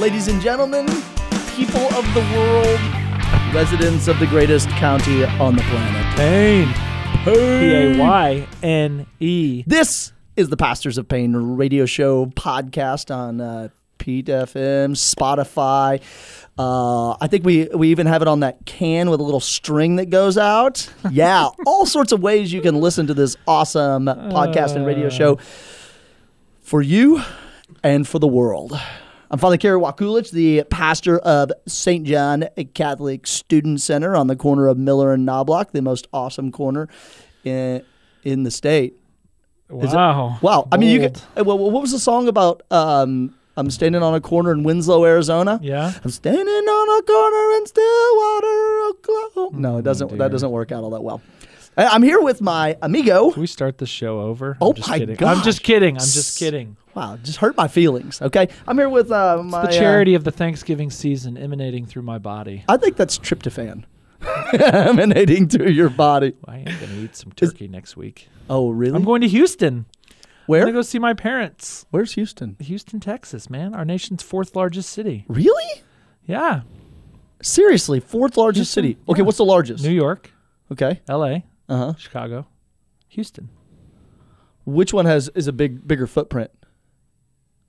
ladies and gentlemen, people of the world, residents of the greatest county on the planet. Payne. Payne, P A Y N E. This is the Pastors of Payne radio show podcast on uh, Pete FM, Spotify. Uh, I think we we even have it on that can with a little string that goes out. Yeah, all sorts of ways you can listen to this awesome podcast and radio show for you and for the world. I'm Father Kerry Wakulich, the pastor of St. John Catholic Student Center on the corner of Miller and Knoblock, the most awesome corner in, in the state. Is it- Wow. Wow. I mean, you Bold. could, well, what was the song about? Um, I'm standing on a corner in Winslow, Arizona. Yeah. I'm standing on a corner in Stillwater, Oklahoma. No, it doesn't. dear. that doesn't work out all that well. I- I'm here with my amigo. Can we start the show over? Oh I'm just my kidding. gosh. I'm just kidding. I'm just kidding. Wow, just hurt my feelings. Okay, I'm here with uh, my The uh, charity of the Thanksgiving season emanating through my body. I think that's tryptophan emanating through your body. I am going to eat some turkey next week. Oh, really? I'm going to Houston. Where? I'm going to go see my parents. Where's Houston? Houston, Texas, man. Our nation's fourth largest city. Really? Yeah. Seriously, fourth largest Houston, city. Okay, yeah. what's the largest? New York, Okay. LA, Uh huh. Chicago, Houston. Which one has is a big bigger footprint?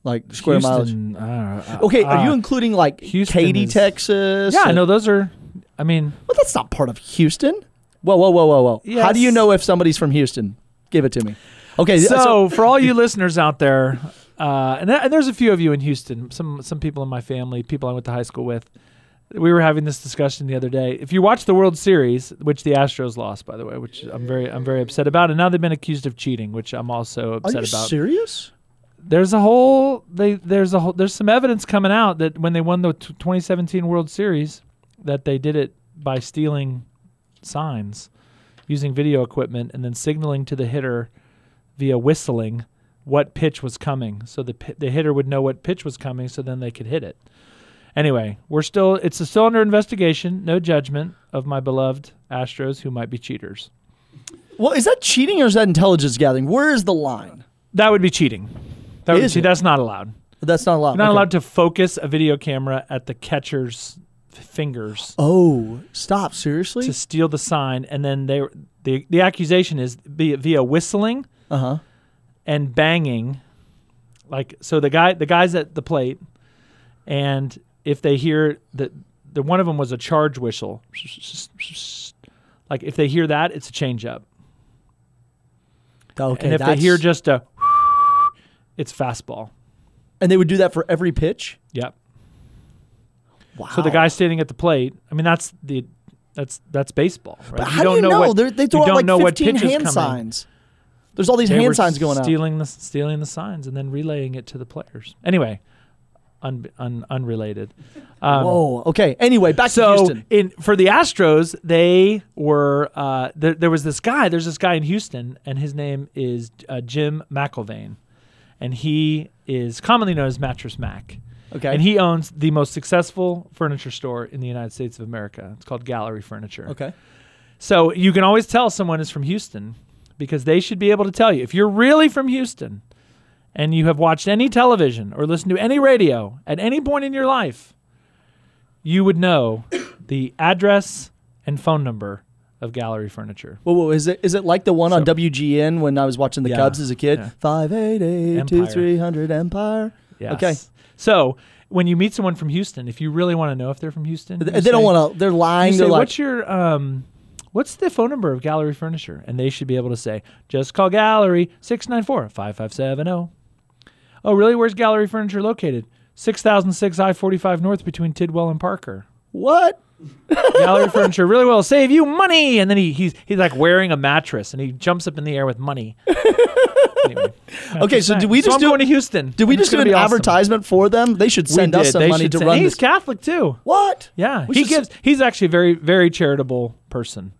Like square mileage. Houston, uh, Okay, are you uh, including like Houston Katy, is- Texas? Yeah, I and- know those are. I mean, Well, that's not part of Houston. Whoa, whoa, whoa, whoa, whoa. How do you know if somebody's from Houston? Give it to me. Okay, so, for all you listeners out there, uh, and, th- and there's a few of you in Houston, some some people in my family, people I went to high school with. We were having this discussion the other day. If you watch the World Series, which the Astros lost, by the way, which I'm very I'm very upset about, and now they've been accused of cheating, which I'm also upset are you about. serious? There's a whole they there's a whole there's some evidence coming out that when they won the t- 2017 World Series, that they did it by stealing signs, using video equipment, and then signaling to the hitter via whistling what pitch was coming, so the pi- the hitter would know what pitch was coming, so then they could hit it. Anyway, we're still it's still under investigation. No judgment of my beloved Astros who might be cheaters. Well, is that cheating or is that intelligence gathering? Where is the line? That would be cheating. That would it? that's not allowed. That's not allowed. You're not Okay. allowed to focus a video camera at the catcher's fingers Oh, stop! Seriously? to steal the sign, and then they the the accusation is via, via whistling Uh huh. and banging, like so the guy the guys at the plate, and if they hear that the one of them was a charge whistle, like if they hear that, it's a changeup, Okay. and if they hear just a, it's fastball. and they would do that for every pitch. Yep. Wow. So the guy standing at the plate, I mean, that's the that's that's baseball, right? But how do you know? what They're- they you throw out like know what 15 hand signs. There's all these They hand signs going out. stealing the stealing the signs and then relaying it to the players. Anyway, un, un, unrelated. Um, Whoa. Okay. Anyway, back to Houston. in for the Astros, they were uh, there. There was this guy. There's this guy in Houston, and his name is uh, Jim McIngvale, and he is commonly known as Mattress Mack. Okay. And he owns the most successful furniture store in the United States of America. It's called Gallery Furniture. okay. So you can always tell someone is from Houston because they should be able to tell you. If you're really from Houston and you have watched any television or listened to any radio at any point in your life, you would know the address and phone number of Gallery Furniture. Whoa, whoa, is it is it like the one on WGN when I was watching the Yeah, Cubs as a kid? yeah. Five eight eight two Empire. three hundred Empire. Yes. Okay. So when you meet someone from Houston, if you really want to know if they're from Houston, They, they don't want to. They're lying. They're say, like, what's your um, what's the phone number of Gallery Furniture? And they should be able to say, just call Gallery 694-5570. Oh, really? Where's Gallery Furniture located? 6006 I-45 North between Tidwell and Parker. what? Gallery Furniture really will save you money. And then he, he's he's like wearing a mattress and he jumps up in the air with money. Anyway, Okay, so do we just I'm do- going to Houston. Did we just do an awesome. advertisement for them? They should send us did. some They money to say- run He's this. Catholic too. What? Yeah, We he gives. He's actually a very, very charitable person.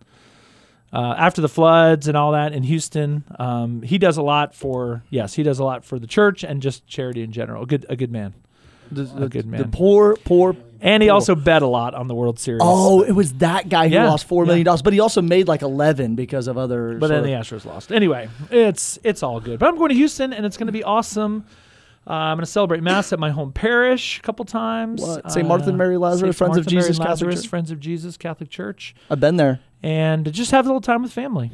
Uh, after the floods and all that in Houston, um, he does a lot for. Yes, he does a lot for the church and just charity in general. A good, a good man. The, A good man. the poor, poor. And he poor. also bet a lot on the World Series. Oh, it was that guy who Yeah, lost four yeah. dollars, but he also made like eleven because of other. but then sort the Astros lost. Anyway, it's it's all good. But I'm going to Houston, and it's going to be awesome. Uh, I'm going to celebrate Mass at my home parish a couple times. What? St. Martha and Mary Lazarus, St. Friends of Martha, Mary Jesus Catholic Lazarus, Church? Friends of Jesus Catholic Church, I've been there. and just have a little time with family.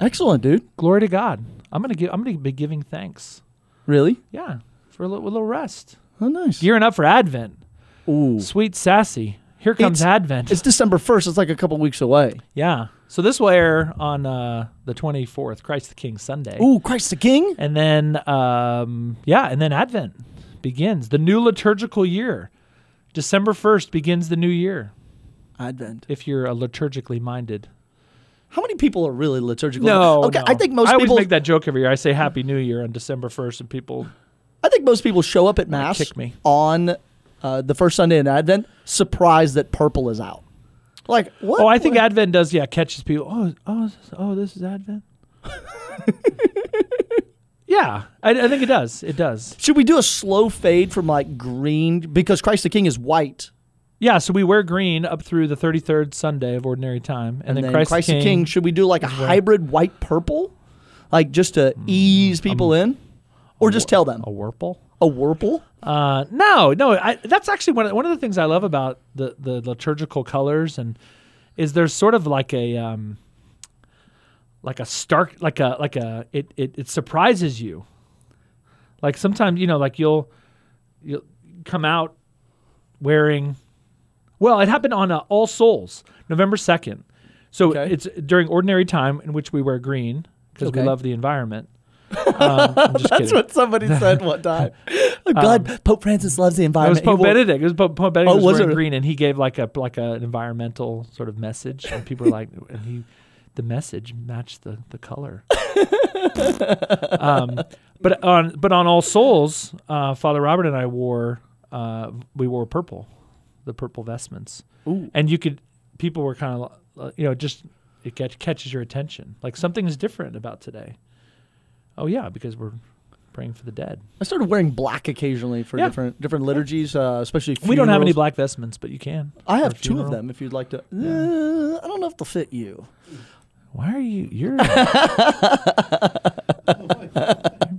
Excellent, dude. Glory to God. I'm gonna give. I'm gonna be giving thanks. Really? Yeah, for a little, a little rest. Oh, nice. Gearing up for Advent. Ooh. Sweet sassy. Here comes It's- Advent. It's December 1st. It's like a couple weeks away. yeah. So this will air on uh, the 24th, Christ the King Sunday. Ooh, Christ the King? And then, um, yeah, and then Advent begins the new liturgical year. December 1st begins the new year. Advent. If you're a liturgically minded. How many people are really liturgical? No, Okay, no. I think most I always people. make that joke every year. I say Happy New Year on December 1st, and people I think most people show up at mass kick me. on uh, the first Sunday in Advent, surprised that purple is out. Like what? Oh, I think what? Advent does. Yeah, catches people. Oh, oh, oh, this is Advent. yeah, I, I think it does. It does. Should we do a slow fade from like green because Christ the King is white, Yeah. So we wear green up through the thirty third Sunday of Ordinary Time, and, and, then, then Christ, Christ, the King. Should we do like a hybrid white purple, like just to Mm, ease people um, in, or just tell them a Wurple. A whirple? Uh, no, no. I, that's actually one of, one of the things I love about the the liturgical colors, and is there's sort of like a um, like a stark like a like a it it, it surprises you. Like sometimes you know like you'll you'll come out wearing. Well, it happened on uh, All Souls, November second. So Okay. it's during ordinary time in which we wear green because Okay. we love the environment. Um, That's kidding. what somebody said one time. I'm glad Pope Francis loves the environment. It was. Pope wore- Benedict. It was Pope, Pope Benedict Oh, was, was green, and he gave like a like a, an environmental sort of message, and people were like, and he, the message matched the the color. um, but on but on All Souls, uh, Father Robert and I wore uh, we wore purple, the purple vestments, Ooh. and you could people were kind of you know just it catch, catches your attention like something is different about today. Oh yeah, because we're praying for the dead. I started wearing black occasionally for Yeah. different different liturgies, uh, especially. We don't have any black vestments, but you can. I have two of them. If you'd like to, Uh, I don't know if they'll fit you. Why are you? You're,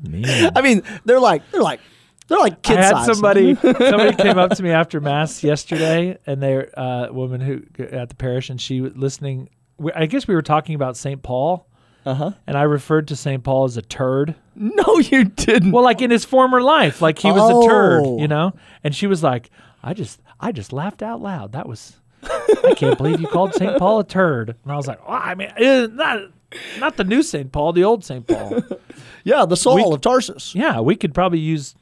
mean. I mean, they're like they're like they're like kid I had size. somebody. somebody came up to me after mass yesterday, and they're uh, a woman who at the parish, and she was listening. I guess we were talking about St. Paul, Uh huh. and I referred to St. Paul as a turd. No, you didn't. Well, like in his former life, like he was a turd, Oh. you know. And she was like, "I just, I just laughed out loud. That was, I can't believe you called St. Paul a turd." And I was like, well, "I mean, eh, not, not the new St. Paul, the old St. Paul." yeah, the Saul we- of Tarsus. Yeah, we could probably use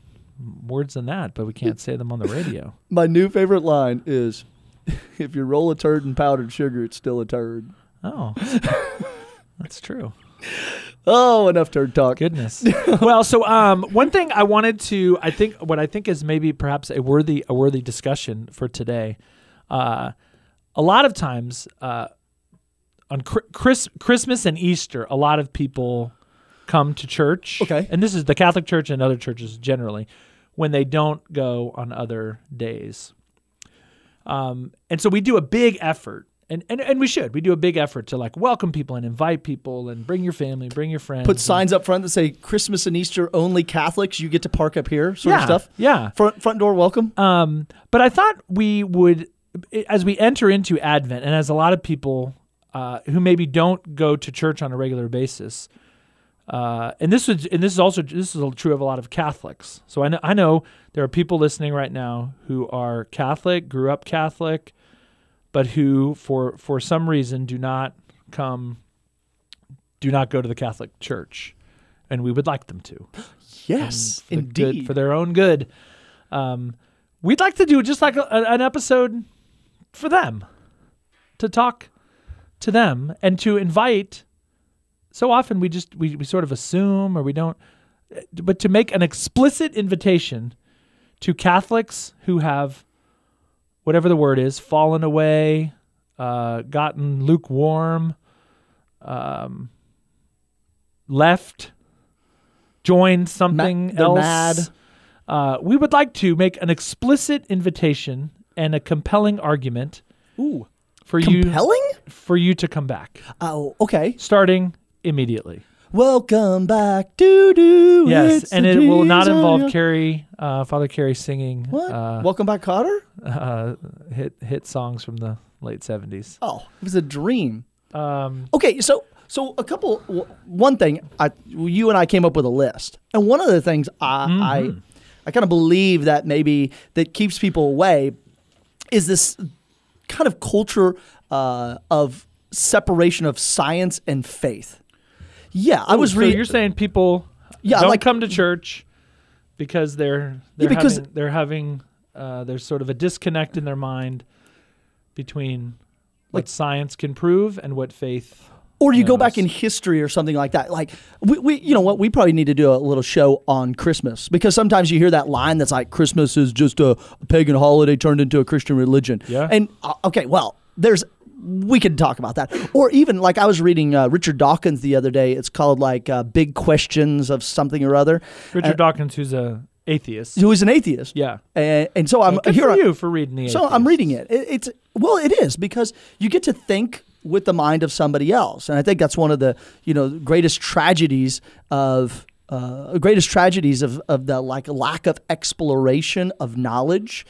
words than that, but we can't say them on the radio. My new favorite line is, "If you roll a turd in powdered sugar, it's still a turd." Oh, that's true. Oh, enough turd talk. Goodness. well, so um, one thing I wanted to, I think, what I think is maybe perhaps a worthy, a worthy discussion for today. Uh, a lot of times, uh, on Chris, Christmas and Easter, a lot of people come to church. Okay. and this is the Catholic Church and other churches generally when they don't go on other days. Um, and so we do a big effort. And, and, and we should. We do a big effort to like welcome people and invite people and bring your family, bring your friends. Put signs up front that say Christmas and Easter only Catholics. You get to park up here, sort yeah, of stuff. Yeah. Front front door welcome. Um, but I thought we would, as we enter into Advent, and as a lot of people uh, who maybe don't go to church on a regular basis, uh, and this is and this is also this is true of a lot of Catholics. So I know I know there are people listening right now who are Catholic, grew up Catholic, but who for for some reason do not come, do not go to the Catholic Church, and we would like them to Yes, for the indeed. good, for their own good. Um, we'd like to do just like a, a- an episode for them to talk to them and to invite. So often we just we, we sort of assume or we don't, but to make an explicit invitation to Catholics who have whatever the word is fallen away, uh, gotten lukewarm, um, left, joined something they're else. mad. Uh, we would like to make an explicit invitation and a compelling argument Ooh, for you compelling. for you to come back, Oh, okay. starting immediately. Welcome back, doo doo. Yes, and it will not involve Kerry, uh, Father Kerry singing What? Uh, Welcome back, Cotter. uh, hit hit songs from the late seventies. Oh, it was a dream. Um, Okay, so so a couple. One thing, I you and I came up with a list, and one of the things I I, I kind of believe that maybe that keeps people away is this kind of culture uh, of separation of science and faith. Yeah, I was so reading. you're saying people Yeah, don't like- come to church because they're they're because- having, they're having uh, there's sort of a disconnect in their mind between what science can prove and what faith. Or you go back in history or something like that. Like we, we, you know what? We probably need to do a little show on Christmas because sometimes you hear that line that's like Christmas is just a, a pagan holiday turned into a Christian religion. Yeah. And uh, okay, well, there's we could talk about that. Or even like I was reading uh, Richard Dawkins the other day. It's called like uh, Big Questions of something or other. Richard Uh, Dawkins, who's a atheist. Who is an atheist? Yeah. And, and so I'm Well, good here. for I- you for reading the. So I'm reading it. it. It's well, it is because you get to think with the mind of somebody else, and I think that's one of the you know greatest tragedies of uh, greatest tragedies of of the like lack of exploration of knowledge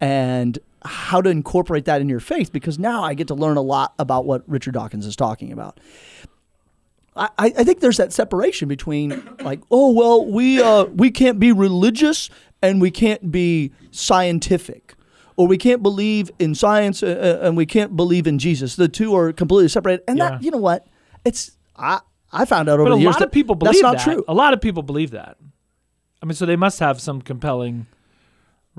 and how to incorporate that in your faith. Because now I get to learn a lot about what Richard Dawkins is talking about. I, I think there's that separation between like, oh well, we uh, we can't be religious and we can't be scientific, or we can't believe in science uh, uh, and we can't believe in Jesus. The two are completely separated. And Yeah. that, you know what? It's I I found out over But the years A lot of people believe that's not that. true. A lot of people believe that. I mean, so they must have some compelling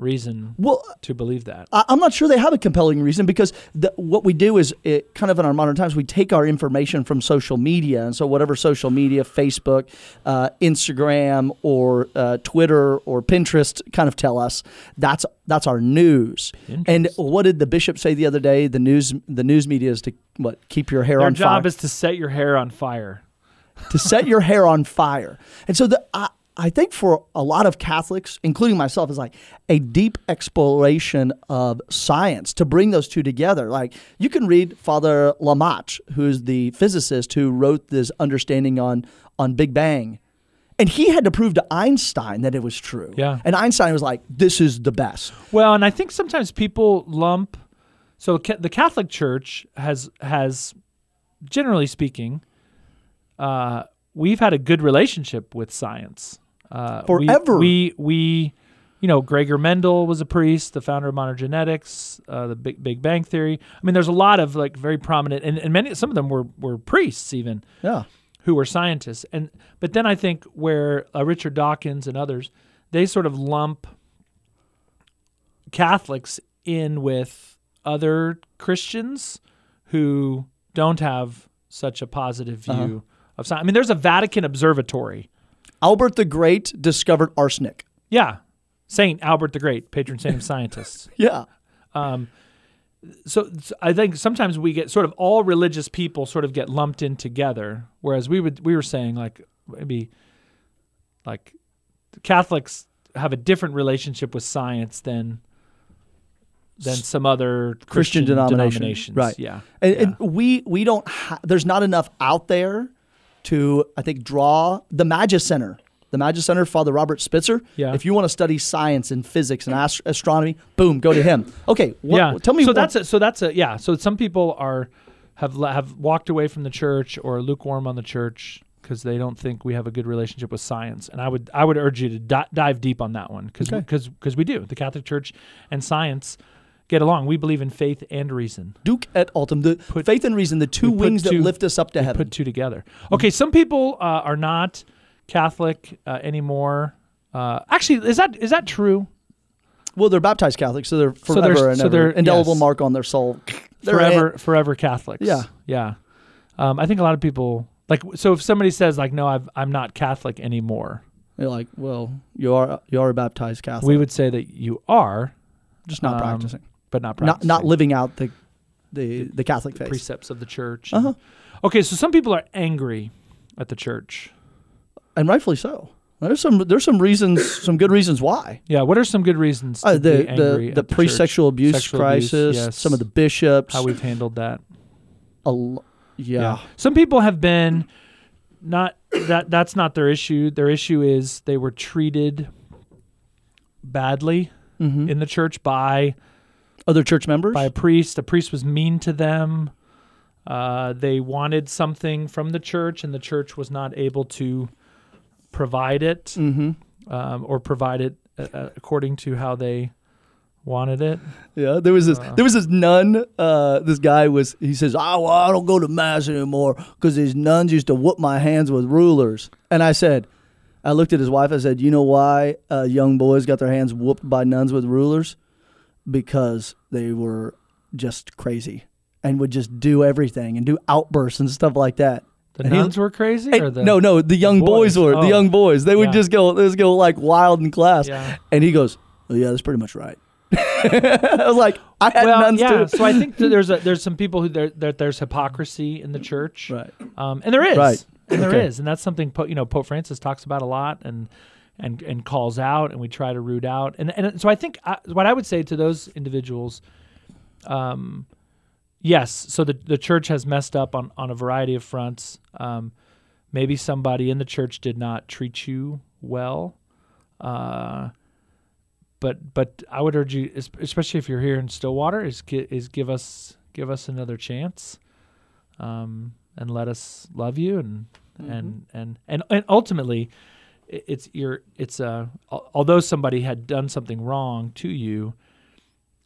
reason Well, to believe that. I- I'm not sure they have a compelling reason because the, what we do is it, kind of in our modern times we take our information from social media and so whatever social media Facebook uh, Instagram or uh, Twitter or Pinterest kind of tell us that's that's our news and what did the bishop say the other day the news the news media is to what keep your hair on. Their job is to set your hair on fire. to set your hair on fire. And so the, I, I think for a lot of Catholics, including myself, is like a deep exploration of science to bring those two together. Like you can read Father Lemaître, who's the physicist who wrote this understanding on on Big Bang. And he had to prove to Einstein that it was true. Yeah. And Einstein was like, this is the best. Well, and I think sometimes people lump. So ca- the Catholic Church has has, generally speaking, uh, we've had a good relationship with science. Uh, we- Forever. We, we you know Gregor Mendel was a priest, the founder of modern genetics, uh, the Big Big Bang theory. I mean, there's a lot of like very prominent, and, and many some of them were were priests even Yeah. who were scientists. And but then I think where uh, Richard Dawkins and others, they sort of lump Catholics in with other Christians who don't have such a positive view Uh-huh. of science. I mean, there's a Vatican observatory. Albert the Great discovered arsenic. Yeah, Saint Albert the Great, patron saint of scientists. Yeah. Um, so, so I think sometimes we get sort of all religious people sort of get lumped in together, whereas we would we were saying like maybe like Catholics have a different relationship with science than than some other Christian, denomination. denominations. Right. Yeah. And, yeah. and we we don't ha- there's not enough out there to I think draw the Magis Center. The Magis Center, Father Robert Spitzer. Yeah. If you want to study science and physics and ast- astronomy, boom, go to him. Okay. What, yeah. Tell me. So what- that's a, so that's a yeah. So some people are have have walked away from the church or lukewarm on the church because they don't think we have a good relationship with science. And I would I would urge you to di- dive deep on that one because Okay. because we do the Catholic Church and science get along. We believe in faith and reason. Duke et Altum, the Put- faith and reason, the two wings that lift us up to heaven. Put two together. Okay, some people uh, are not Catholic uh, anymore. Uh, actually, is that is that true? well, they're baptized Catholics, so they're So forever they're- and so they're- indelible yes. mark on their soul. Forever forever Catholics. Yeah. yeah. Um, I think a lot of people like so. If somebody says like, "No, I've, I'm not Catholic anymore," You're like, well, you are you are a baptized Catholic, we would say that you are, just not um, practicing, but not not practicing not living out the the the Catholic faith. precepts of the church. Uh-huh. Okay, so some people are angry at the church. and rightfully so. There's some there's some reasons, some good reasons why. Yeah, what are some good reasons to Uh, be the angry the the the pre-sexual abuse Sexual abuse, crisis, yes. some of the bishops. How we've handled that. a l- yeah. Some people have been not that that's not their issue. Their issue is they were treated badly Mm-hmm. in the church by Other church members? by a priest. The priest was mean to them. Uh, they wanted something from the church, and the church was not able to provide it mm-hmm. um, or provide it uh, uh, according to how they wanted it. Yeah, there was this. Uh. there was this nun. Uh, this guy was. He says, "Oh, well, I don't go to mass anymore because these nuns used to whoop my hands with rulers." And I said, I looked at his wife. I said, "You know why uh, young boys got their hands whooped by nuns with rulers? Because they were just crazy and would just do everything and do outbursts and stuff like that." The And he- nuns were crazy, or the no, no, the young boys, boys? were Oh. the young boys. They would Yeah. just go, they just go like wild in class. Yeah. And he goes, oh, "Yeah, that's pretty much right." I was like, "I had well, nuns yeah. too." so I think there's a, there's some people who there, there there's hypocrisy in the church, Right. um, and there is, Right. and there is, Okay. and that's something Po- you know Pope Francis talks about a lot, and and and calls out, and we try to root out, and and so I think I, what I would say to those individuals, um, yes, so the the church has messed up on on a variety of fronts. Um, maybe somebody in the church did not treat you well. Uh, but but I would urge you, especially if you're here in Stillwater, is is give us give us another chance, um, and let us love you and and and and and ultimately, it's your it's uh al- although somebody had done something wrong to you,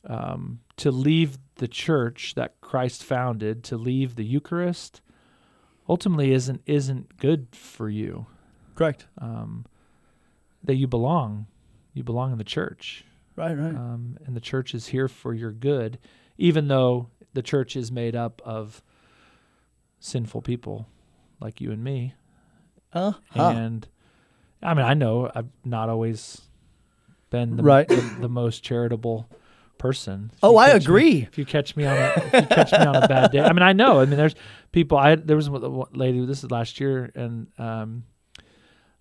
um, to leave the church that Christ founded, to leave the Eucharist, ultimately isn't isn't good for you. Correct. Um, that you belong, you belong in the church Right, right. um, and the church is here for your good, even though the church is made up of sinful people like you and me. Uh, huh. And I mean, I know I've not always been the, Right. the, the most charitable person. If Oh, I catch me- agree. if you catch me on a if you catch me on a bad day, I mean, I know. I mean, there's people. I there was one lady. This is last year, and um,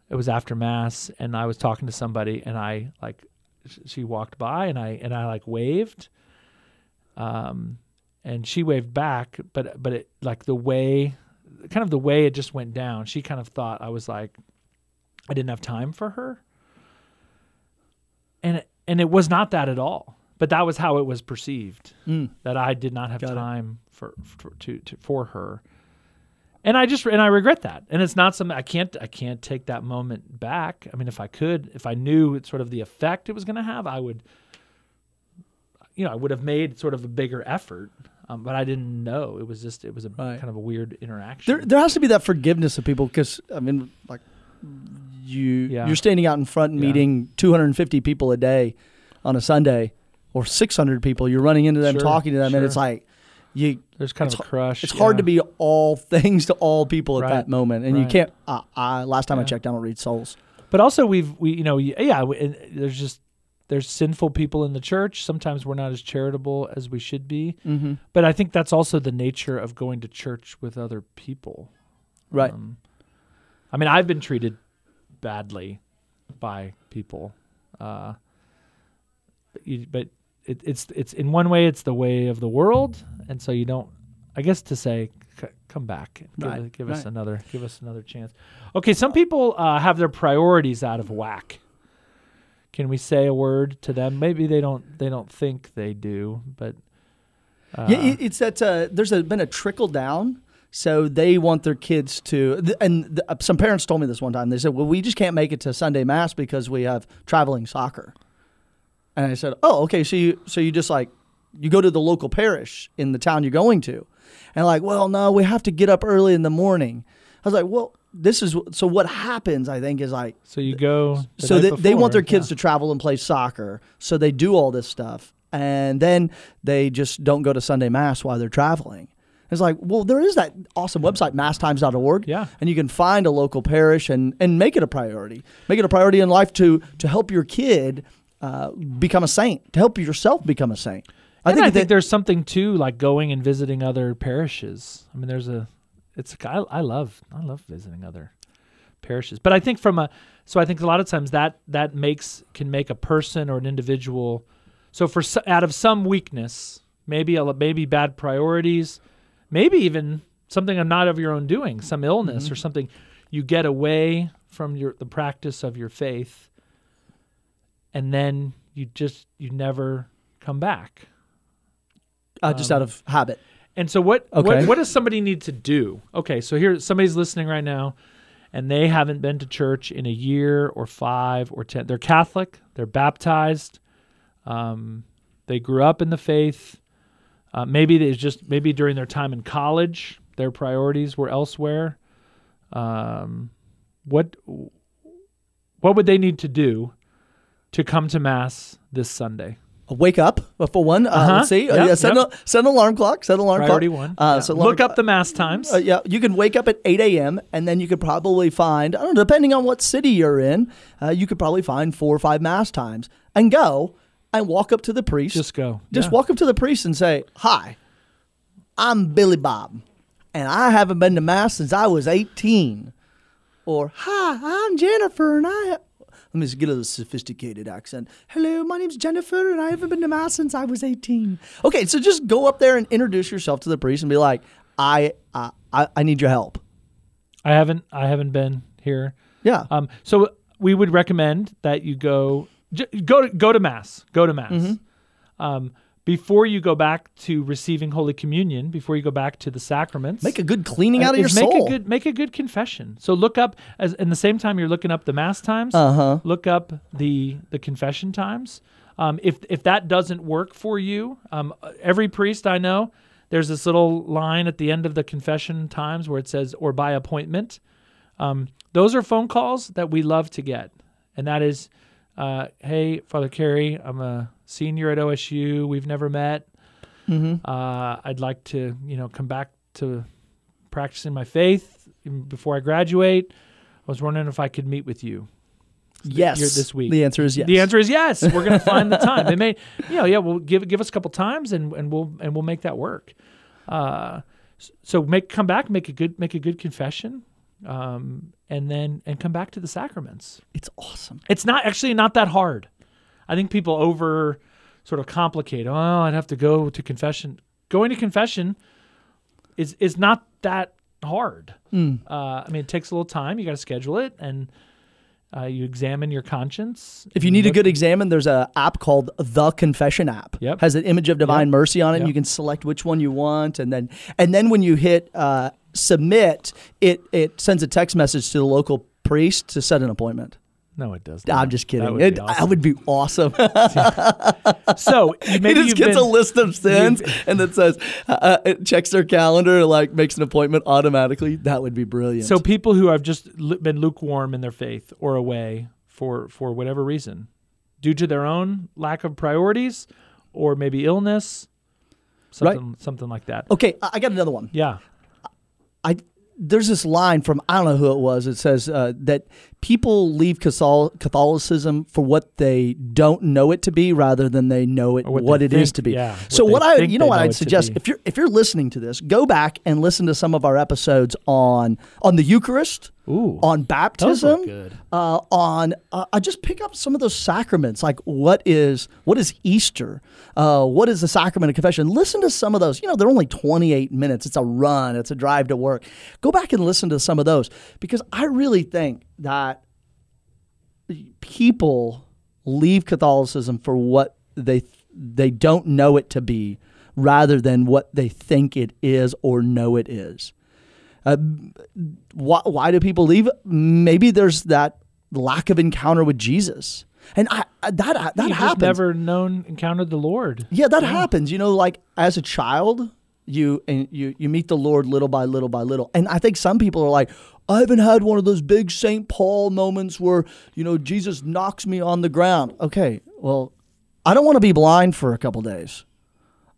it was after mass, and I was talking to somebody, and I like sh- she walked by, and I and I like waved, um, and she waved back, but but it like the way, kind of the way it just went down. She kind of thought I was like, I didn't have time for her, and it, and it was not that at all. But that was how it was perceived Mm. that I did not have Got it. time for, for to, to for her. And I just and I regret that. And it's not something I can't I can't take that moment back. I mean if I could, if I knew sort of the effect it was going to have, I would you know, I would have made sort of a bigger effort. Um, but I didn't know. It was just it was a Right. kind of a weird interaction. There, there has to be that forgiveness of people because I mean, like you, Yeah. you're standing out in front and Yeah. meeting 250 people a day on a Sunday, or 600 people. You're running into them, Sure, talking to them, and it's like you. There's kind of a crush. It's hard to be all things to all people at Right, that moment, and you can't. Uh, I last time I checked, I don't read souls. But also, we've we you know yeah, we- there's just there's sinful people in the church. Sometimes we're not as charitable as we should be. Mm-hmm. But I think that's also the nature of going to church with other people. Right. Um, I mean, I've been treated badly by people, uh, but, you, but it, it's it's in one way it's the way of the world, and so you don't. I guess to say, c- come back, give, Right, give us right. another, give us another chance. Okay, some people uh, have their priorities out of whack. Can we say a word to them? Maybe they don't. They don't think they do, but uh, yeah, it, it's that uh, there's a, been a trickle down. So they want their kids to, and uh, some parents told me this one time. They said, "Well, we just can't make it to Sunday mass because we have traveling soccer." And I said, "Oh, okay. So you, so you just like, you go to the local parish in the town you're going to, and like, well, no, we have to get up early in the morning." I was like, "Well, this is so what happens. I think is like, so you go. the so they, they want their kids yeah. to travel and play soccer so they do all this stuff and then they just don't go to sunday mass while they're traveling it's like well there is that awesome website masstimes.org Yeah. and you can find a local parish and, and make it a priority make it a priority in life to to help your kid uh, become a saint to help yourself become a saint I think, I think there's something too, like going and visiting other parishes. I mean, there's a, it's I, I love I love visiting other parishes, but I think from a, so I think a lot of times that that makes can make a person or an individual. So for out of some weakness, maybe a, maybe bad priorities, maybe even something I'm not of your own doing, some illness or something, you get away from your the practice of your faith, and then you just you never come back. Uh, just Um, out of habit. And so what, Okay. what what does somebody need to do? Okay, so here somebody's listening right now and they haven't been to church in a year or 5 or 10. They're Catholic, they're baptized. Um, they grew up in the faith. Uh, maybe they just maybe during their time in college, their priorities were elsewhere. Um, what what would they need to do to come to mass this Sunday? Wake up uh, for one. Uh, Uh-huh. Let's see. Uh, yeah, set, yep. an, set an alarm clock. Set an alarm Priority clock. one. Uh, Yeah. alarm Look up the mass times. Uh, yeah, you can wake up at 8 a.m. and then you could probably find, I don't know, depending on what city you're in, uh, you could probably find four or five mass times and go and walk up to the priest. just go. Just Yeah. walk up to the priest and say, Hi, I'm Billy Bob, and I haven't been to mass since I was 18. Or, Hi, I'm Jennifer, and I. Let me just get a sophisticated accent. Hello, my name's Jennifer, and I haven't been to mass since I was 18. Okay, so just go up there and introduce yourself to the priest and be like, I, I, I need your help. I haven't I haven't been here. Yeah. Um, so we would recommend that you go j- go to go to mass. Go to mass. Mm-hmm. Um, before you go back to receiving Holy Communion, before you go back to the sacraments, Make a good cleaning out of your make soul. a good make a good confession. So look up as in the same time you're looking up the mass times. Uh-huh. Look up the the confession times. Um, if if that doesn't work for you, um, every priest I know, there's this little line at the end of the confession times where it says "or by appointment." Um, those are phone calls that we love to get, and that is, uh, "Hey, Father Kerry, I'm a senior at OSU. We've never met. Uh, I'd like to, you know, come back to practicing my faith before I graduate. I was wondering if I could meet with you. yes. This week. The answer is yes. The answer is yes. We're going to find the time. They may, you know, yeah. Well, give give us a couple times, and, and we'll and we'll make that work. Uh, so make come back, make a good make a good confession, um, and then and come back to the sacraments. It's awesome. It's not actually not that hard. I think people over sort of complicate. Oh, I'd have to go to confession. Going to confession is is not that hard. Hmm. Uh, I mean, it takes a little time. You got to schedule it, and uh, you examine your conscience. If you need a good examine, there's an app called the Confession app. Yep. Has an image of Divine Yep. Mercy on it. and Yep. You can select which one you want, and then and then when you hit uh, submit, it it sends a text message to the local priest to set an appointment. No, it doesn't. I'm just kidding. That would it, awesome. would be awesome. so maybe he just gets been, a list of sins and it says uh, it checks their calendar and like makes an appointment automatically. That would be brilliant. So people who have just been lukewarm in their faith or away for for whatever reason, due to their own lack of priorities or maybe illness, Right. something something like that. okay, I I got another one. Yeah. I there's this line from I don't know who it was. It says uh, that people leave Catholicism for what they don't know it to be, rather than they know it what what, it is think- to be. yeah, so what what I you know what know I'd suggest if you're if you're listening to this, go back and listen to some of our episodes on on the Eucharist, Ooh. on baptism, uh, on uh, I just pick up some of those sacraments, like what is what is Easter, uh, what is the sacrament of confession. Listen to some of those. You know, they're only 28 minutes. It's a run. It's a drive to work. Go back and listen to some of those because I really think that people leave Catholicism for what they they don't know it to be, rather than what they think it is or know it is. Uh, why, why do people leave? Maybe there's that lack of encounter with Jesus, and I, I- that that You've just happens. never known encountered the Lord. yeah, that happens. You know, like as a child, you and you you meet the Lord little by little by little, and I think some people are like, I haven't had one of those big Saint Paul moments where you know Jesus knocks me on the ground. Okay, well, I don't want to be blind for a couple days.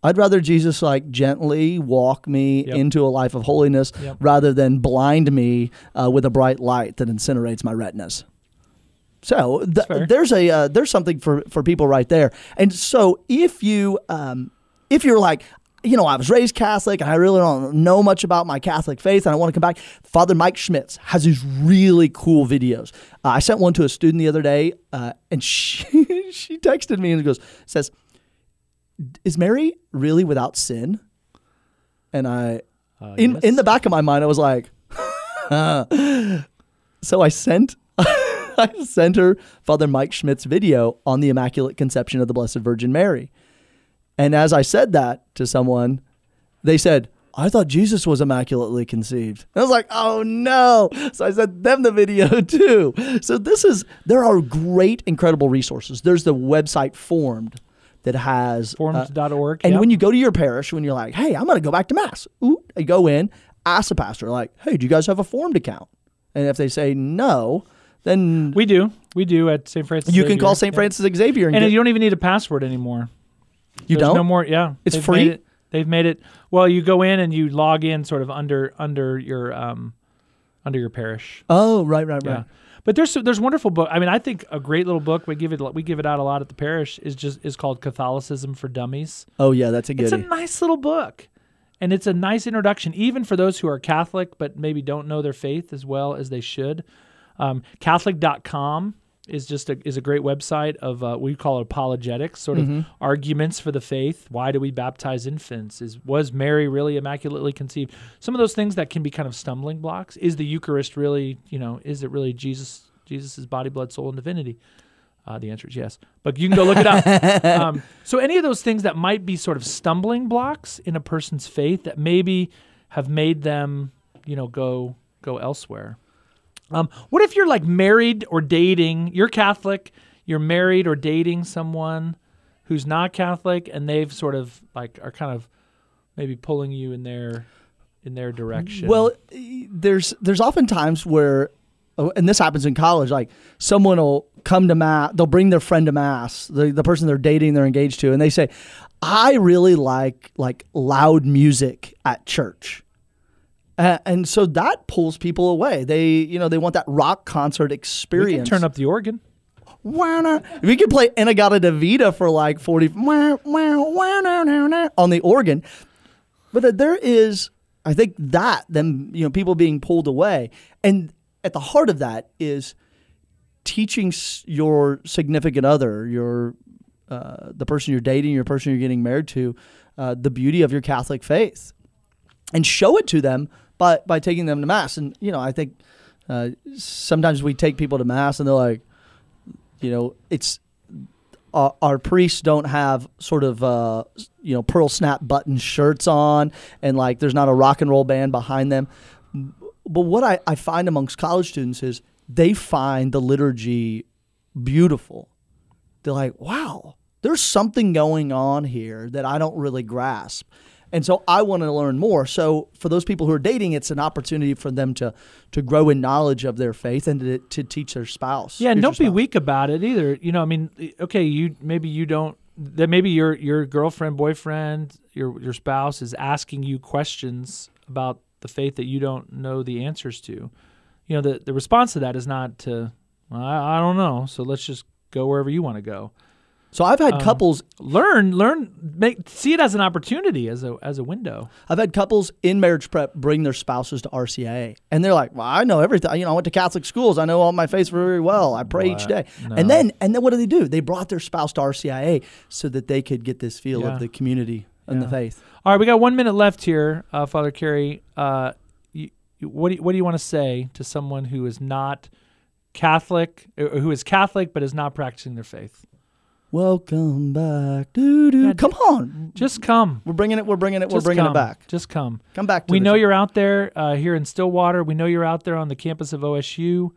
I'd rather Jesus like gently walk me Yep. into a life of holiness Yep. rather than blind me uh, with a bright light that incinerates my retinas. So th- there's a uh, there's something for for people right there. And so if you um, if you're like you know, I was raised Catholic and I really don't know much about my Catholic faith and I want to come back. Father Mike Schmitz has these really cool videos. Uh, I sent one to a student the other day uh, and she, she texted me and goes, says, Is Mary really without sin? And I, Uh, in, yes. in the back of my mind, I was like, So I sent I sent her Father Mike Schmitz's video on the Immaculate Conception of the Blessed Virgin Mary. And as I said that to someone, they said, I thought Jesus was immaculately conceived. And I was like, oh no. So I sent them the video too. So this is, there are great, incredible resources. There's the website Formed that has uh, Formed.org. and yep. when you go to your parish, when you're like, hey, I'm going to go back to Mass, Ooh, you go in, ask the pastor, like, hey, do you guys have a formed account? And if they say no, then we do, we do at St. Francis. you can call St. Francis Xavier and, and get, you don't even need a password anymore. You There's don't. No more. Yeah, It's They've free? Made it, they've made it. Well, you go in and you log in sort of under under your um under your parish. oh, right, right, right. Yeah. But there's there's wonderful book. I mean, I think a great little book we give it we give it out a lot at the parish is just is called Catholicism for Dummies. Oh, yeah, that's a good. It's a nice little book. And it's a nice introduction, even for those who are Catholic but maybe don't know their faith as well as they should. Um, Catholic.com is just a, is a great website of uh, we call it apologetics, sort of Mm-hmm. arguments for the faith. Why do we baptize infants? Is was Mary really immaculately conceived? Some of those things that can be kind of stumbling blocks. Is the Eucharist really, you know, is it really Jesus Jesus's body, blood, soul, and divinity? Uh, the answer is yes, but you can go look it up. um, so any of those things that might be sort of stumbling blocks in a person's faith that maybe have made them, you know, go go elsewhere. Um, what if you're like married or dating? You're Catholic. You're married or dating someone who's not Catholic, and they've sort of like are kind of maybe pulling you in their in their direction. Well, there's there's often times where, oh, and this happens in college. Like someone will come to mass, they'll bring their friend to mass, the the person they're dating, they're engaged to, and they say, "I really like like loud music at church." Uh, and so that pulls people away. They, you know, they want that rock concert we experience. can turn up the organ. We could play In-A-Gadda-Da-Vida for like 40 wah, wah, wah, nah, nah, nah, on the organ. But there is, I think that them, you know, people being pulled away. And at the heart of that is teaching your significant other, your uh, the person you're dating, your person you're getting married to, uh, the beauty of your Catholic faith, and show it to them by by taking them to mass. And you know, I think uh, sometimes we take people to mass and they're like, you know, it's our priests don't have sort of uh, you know pearl snap button shirts on, and like there's not a rock and roll band behind them. But what I, I find amongst college students is they find the liturgy beautiful. They're like, wow, there's something going on here that I don't really grasp. And so I want to learn more. So for those people who are dating, it's an opportunity for them to to grow in knowledge of their faith and to, to teach their spouse. Yeah, and don't be weak about it either. You know, I mean, okay, you maybe you don't that maybe your your girlfriend, boyfriend, your your spouse is asking you questions about the faith that you don't know the answers to. You know, the the response to that is not to I, I don't know, so let's just go wherever you want to go. So I've Um, had couples Learn, learn, make see it as an opportunity, as a as a window. I've had couples in marriage prep bring their spouses to RCIA, and they're like, "Well, I know everything. You know, I went to Catholic schools. I know all my faith very well. I pray each day." No. And then, and then, what do they do? They brought their spouse to RCIA so that they could get this feel Yeah. of the community and the faith. All right, we got one minute left here, uh, Father Kerry. Uh, you, what do you, what do you want to say to someone who is not Catholic, or who is Catholic but is not practicing their faith? Welcome back, doo doo. Yeah, Come on, Just come. we're bringing it. We're bringing it. We're bringing come. it back. Just come. Come back. To We know you're out there uh, here in Stillwater. We know you're out there on the campus of OSU.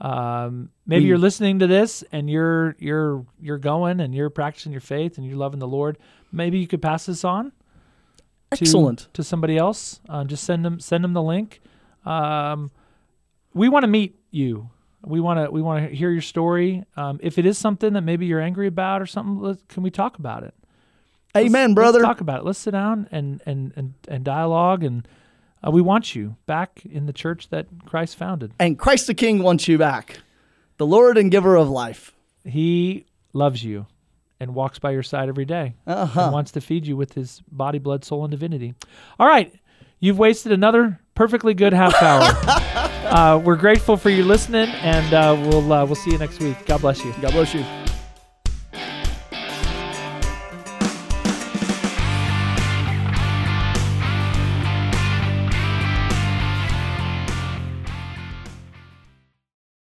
Um, maybe We- you're listening to this and you're you're you're going and you're practicing your faith and you're loving the Lord. Maybe you could pass this on. to- Excellent. to somebody else. Uh, just send them send them the link. Um, we want to meet you. We want to we want to hear your story. Um, if it is something that maybe you're angry about or something, let's, can we talk about it? Let's- Amen, brother. Let's talk about it. Let's sit down and and and, and dialogue. And uh, we want you back in the church that Christ founded. and Christ the King wants you back, the Lord and Giver of life. He loves you and walks by your side every day Uh huh. and wants to feed you with his body, blood, soul, and divinity. All right. You've wasted another perfectly good half hour. uh, we're grateful for you listening, and uh, we'll uh, we'll see you next week. God bless you. God bless you.